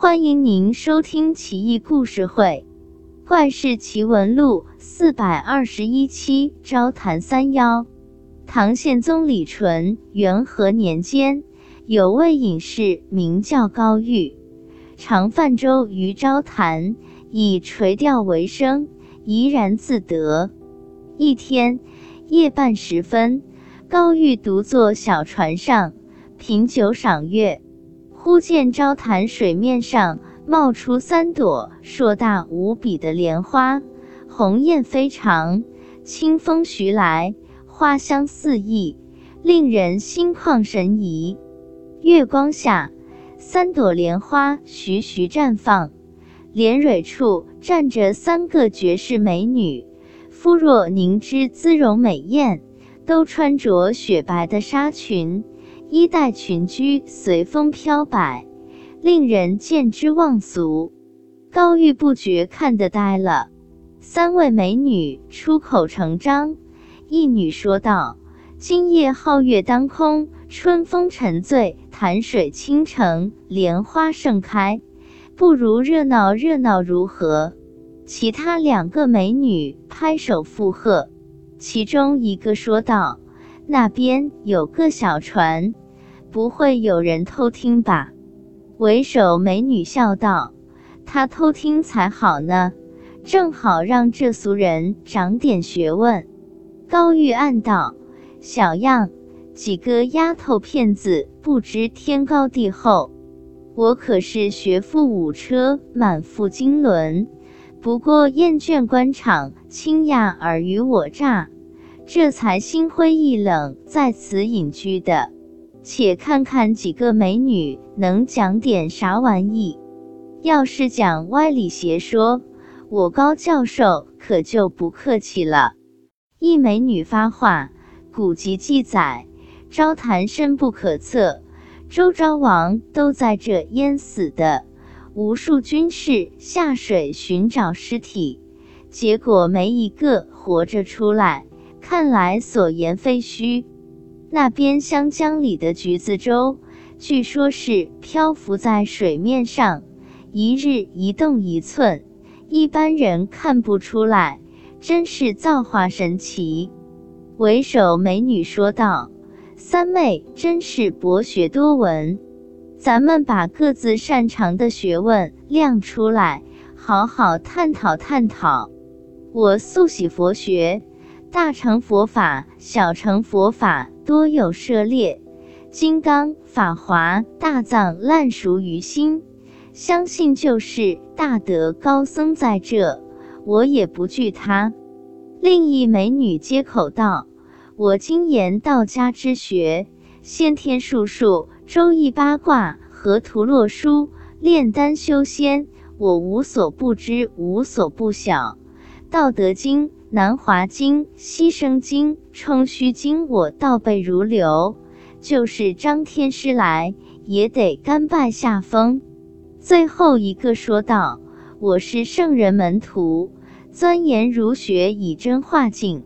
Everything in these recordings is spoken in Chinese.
欢迎您收听《奇异故事会·怪事奇闻录》四百二十一期。昭坛三妖。唐宪宗李纯元和年间，有位隐士名叫高玉，常泛舟于昭坛，以垂钓为生，怡然自得。一天夜半时分，高玉独坐小船上，品酒赏月。忽见昭潭水面上冒出三朵硕大无比的莲花，红艳非常，清风徐来，花香四溢，令人心旷神怡。月光下，三朵莲花徐徐绽放，莲蕊处站着三个绝世美女，肤若凝脂，姿容美艳，都穿着雪白的纱裙。衣带裙裾随风飘摆，令人见之忘俗。高玉不觉看得呆了。三位美女出口成章，一女说道：“今夜皓月当空，春风沉醉，潭水清澄，莲花盛开，不如热闹热闹如何？”其他两个美女拍手附和。其中一个说道。那边有个小船，不会有人偷听吧？为首美女笑道：“他偷听才好呢，正好让这俗人长点学问。”高玉暗道：“小样，几个丫头片子不知天高地厚。我可是学富五车，满腹经纶，不过厌倦官场，清雅尔虞我诈。”这才心灰意冷，在此隐居的。且看看几个美女能讲点啥玩意？要是讲歪理邪说，我高教授可就不客气了。一美女发话：古籍记载，昭潭深不可测，周昭王都在这淹死的。无数军士下水寻找尸体，结果没一个活着出来。看来所言非虚。那边湘江里的橘子洲，据说是漂浮在水面上，一日一动一寸，一般人看不出来，真是造化神奇。为首美女说道：“三妹真是博学多闻，咱们把各自擅长的学问亮出来，好好探讨探讨。我素喜佛学。”大乘佛法、小乘佛法多有涉猎，金刚、法华、大藏烂熟于心，相信就是大德高僧在这，我也不惧他。另一美女接口道：“我精研道家之学，先天术数、周易八卦和图洛书，炼丹修仙，我无所不知，无所不晓。道德经。”南华经、西生经、冲虚经，我倒背如流。就是张天师来，也得甘拜下风。最后一个说道：“我是圣人门徒，钻研儒学，以真化境。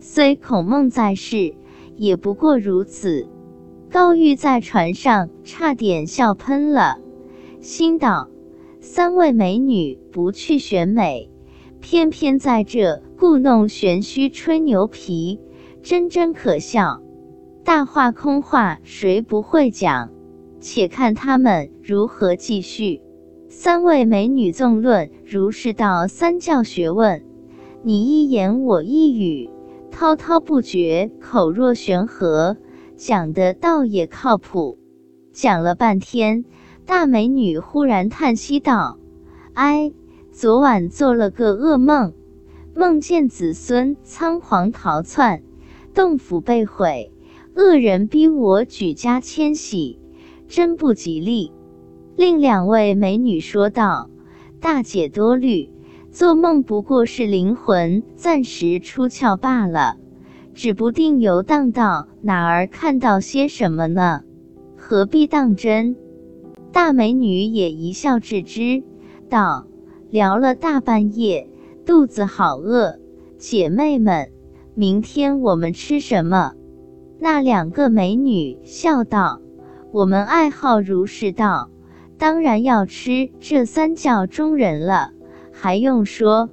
虽孔孟在世，也不过如此。”高玉在船上差点笑喷了，心道：三位美女不去选美。偏偏在这故弄玄虚、吹牛皮，真真可笑。大话空话，谁不会讲？且看他们如何继续。三位美女纵论儒释道三教学问，你一言我一语，滔滔不绝，口若悬河，讲的倒也靠谱。讲了半天，大美女忽然叹息道：“哎。”昨晚做了个噩梦，梦见子孙仓皇逃窜，洞府被毁，恶人逼我举家迁徙，真不吉利。另两位美女说道：“大姐多虑，做梦不过是灵魂暂时出窍罢了，指不定游荡到哪儿看到些什么呢，何必当真？”大美女也一笑置之，道。聊了大半夜，肚子好饿，姐妹们，明天我们吃什么？那两个美女笑道：“我们爱好儒释道，当然要吃这三教中人了，还用说？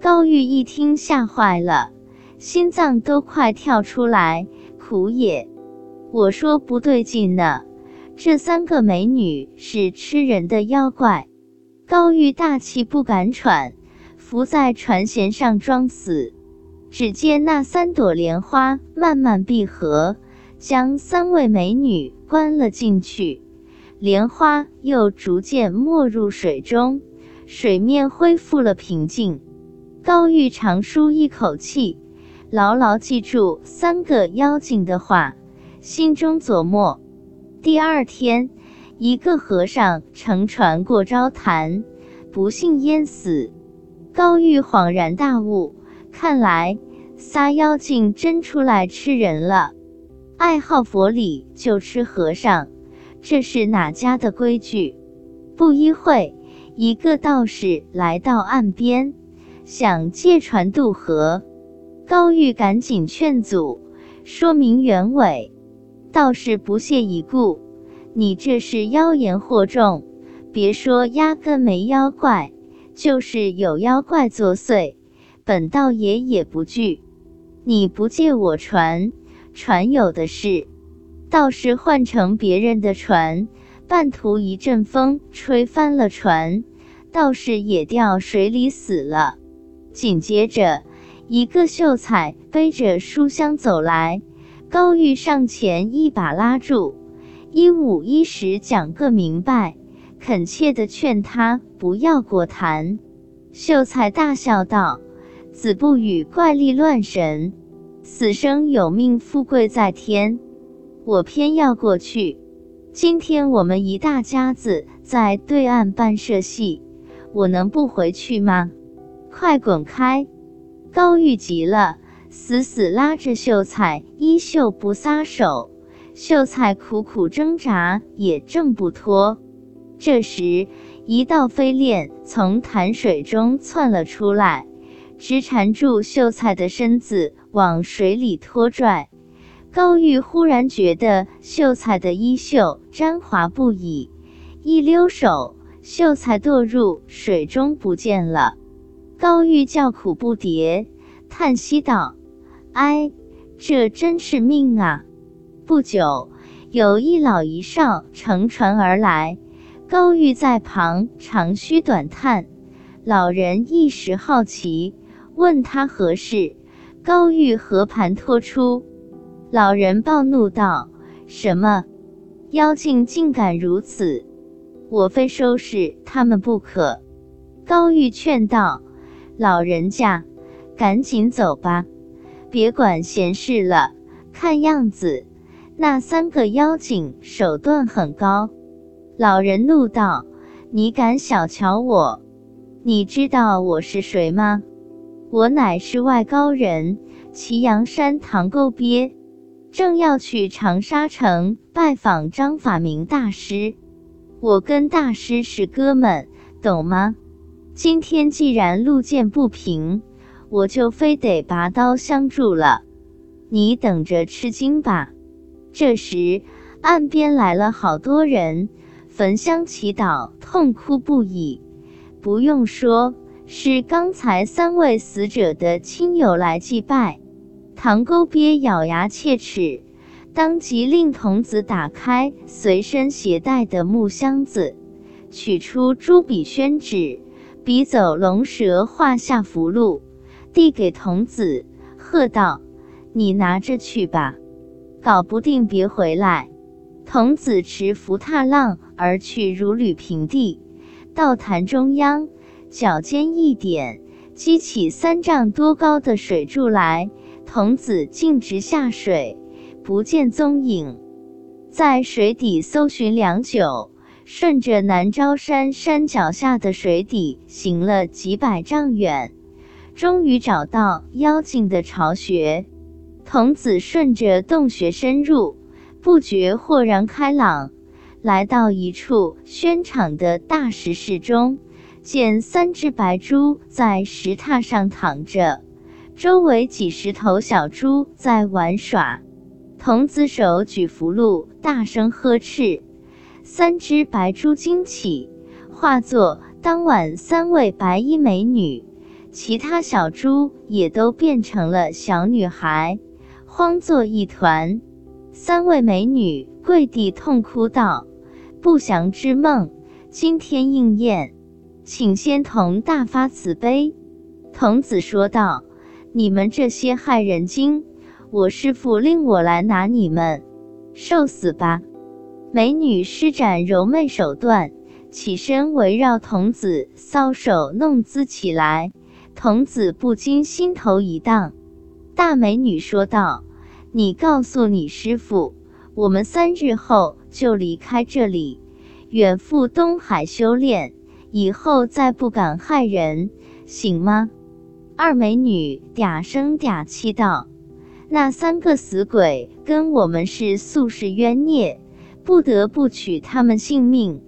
高玉一听吓坏了，心脏都快跳出来，苦也！我说不对劲呢，这三个美女是吃人的妖怪。高玉大气不敢喘，伏在船舷上装死。只见那三朵莲花慢慢闭合，将三位美女关了进去，莲花又逐渐没入水中，水面恢复了平静。高玉长舒一口气，牢牢记住三个妖精的话，心中琢磨：第二天，一个和尚乘船过昭潭，不幸淹死。高玉恍然大悟，看来撒妖精真出来吃人了。爱好佛理就吃和尚，这是哪家的规矩？不一会，一个道士来到岸边。想借船渡河，高玉赶紧劝阻，说明原委。道士不屑一顾：“你这是妖言惑众，别说压根没妖怪，就是有妖怪作祟，本道爷也不惧。你不借我船，船有的是。”倒是换成别人的船，半途一阵风吹翻了船，道士也掉水里死了。紧接着，一个秀才背着书箱走来，高玉上前一把拉住，一五一十讲个明白，恳切地劝他不要过谈。秀才大笑道：“子不语怪力乱神，死生有命，富贵在天，我偏要过去。今天我们一大家子在对岸办社戏，我能不回去吗？”快滚开！高玉急了，死死拉着秀才衣袖不撒手。秀才苦苦挣扎，也挣不脱。这时，一道飞链从潭水中窜了出来，直缠住秀才的身子，往水里拖拽。高玉忽然觉得秀才的衣袖沾滑不已，一溜手，秀才堕入水中不见了。高玉叫苦不迭，叹息道：“哎，这真是命啊！”不久，有一老一少乘船而来，高玉在旁长吁短叹。老人一时好奇，问他何事。高玉和盘托出。老人暴怒道：“什么妖精竟敢如此？我非收拾他们不可！”高玉劝道。老人家，赶紧走吧，别管闲事了。看样子，那三个妖精手段很高。老人怒道：“你敢小瞧我？你知道我是谁吗？我乃是外高人，祁阳山唐沟鳖，正要去长沙城拜访张法明大师。我跟大师是哥们，懂吗？”今天既然路见不平，我就非得拔刀相助了。你等着吃惊吧。这时，岸边来了好多人，焚香祈祷，痛哭不已。不用说，是刚才三位死者的亲友来祭拜。唐沟鳖咬牙切齿，当即令童子打开随身携带的木箱子，取出朱笔宣纸。笔走龙蛇，画下符箓，递给童子，喝道：“你拿着去吧，搞不定别回来。”童子持符踏浪而去，如履平地。到潭中央，脚尖一点，激起三丈多高的水柱来。童子径直下水，不见踪影。在水底搜寻良久。顺着南昭山山脚下的水底行了几百丈远，终于找到妖精的巢穴。童子顺着洞穴深入，不觉豁然开朗，来到一处宣场的大石室中，见三只白猪在石榻上躺着，周围几十头小猪在玩耍。童子手举符箓，大声呵斥。三只白猪惊起，化作当晚三位白衣美女，其他小猪也都变成了小女孩，慌作一团。三位美女跪地痛哭道：“不祥之梦，今天应验，请仙童大发慈悲。”童子说道：“你们这些害人精，我师父令我来拿你们，受死吧！”美女施展柔媚手段，起身围绕童子搔首弄姿起来。童子不禁心头一荡。大美女说道：“你告诉你师父，我们三日后就离开这里，远赴东海修炼，以后再不敢害人，行吗？”二美女嗲声嗲气道：“那三个死鬼跟我们是宿世冤孽。”不得不取他们性命，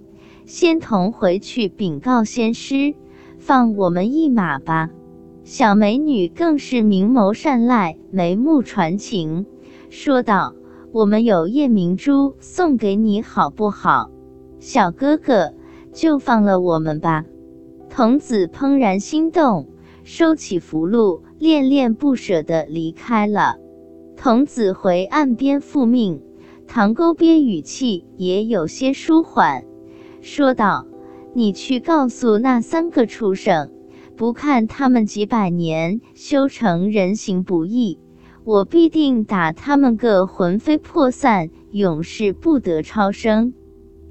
仙童回去禀告仙师，放我们一马吧。小美女更是明眸善睐，眉目传情，说道：“我们有夜明珠送给你，好不好？小哥哥，就放了我们吧。”童子怦然心动，收起符箓，恋恋不舍地离开了。童子回岸边复命。唐沟边语气也有些舒缓，说道：“你去告诉那三个畜生，不看他们几百年修成人形不易，我必定打他们个魂飞魄散，永世不得超生。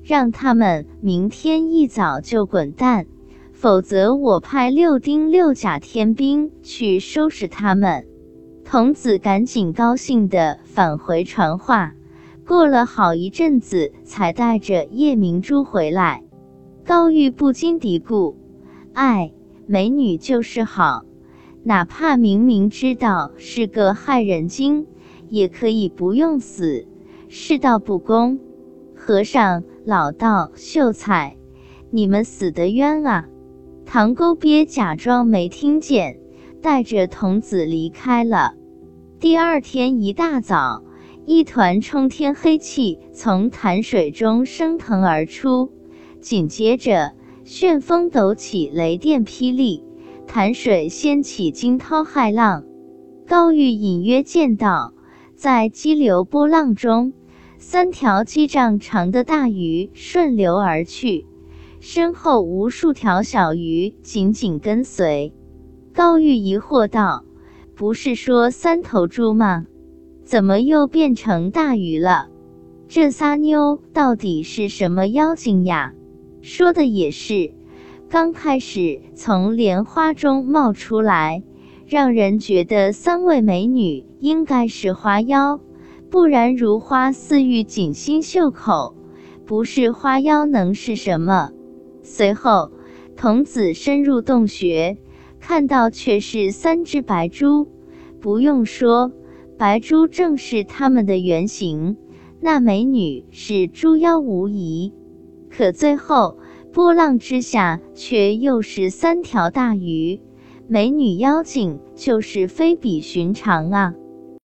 让他们明天一早就滚蛋，否则我派六丁六甲天兵去收拾他们。”童子赶紧高兴地返回传话。过了好一阵子，才带着夜明珠回来。高玉不禁嘀咕：“哎，美女就是好，哪怕明明知道是个害人精，也可以不用死，世道不公。和尚、老道、秀才，你们死得冤啊！”唐勾鳖假装没听见，带着童子离开了。第二天一大早。一团冲天黑气从潭水中升腾而出，紧接着旋风抖起，雷电霹雳，潭水掀起惊涛骇浪。高玉隐约见到，在激流波浪中，三条几丈长的大鱼顺流而去，身后无数条小鱼紧紧跟随。高玉疑惑道：“不是说三头猪吗？”怎么又变成大鱼了？这仨妞到底是什么妖精呀？说的也是，刚开始从莲花中冒出来，让人觉得三位美女应该是花妖，不然如花似玉，锦心绣口，不是花妖能是什么？随后，童子深入洞穴，看到却是三只白猪，不用说。白猪正是他们的原型，那美女是猪妖无疑。可最后波浪之下，却又是三条大鱼，美女妖精就是非比寻常啊！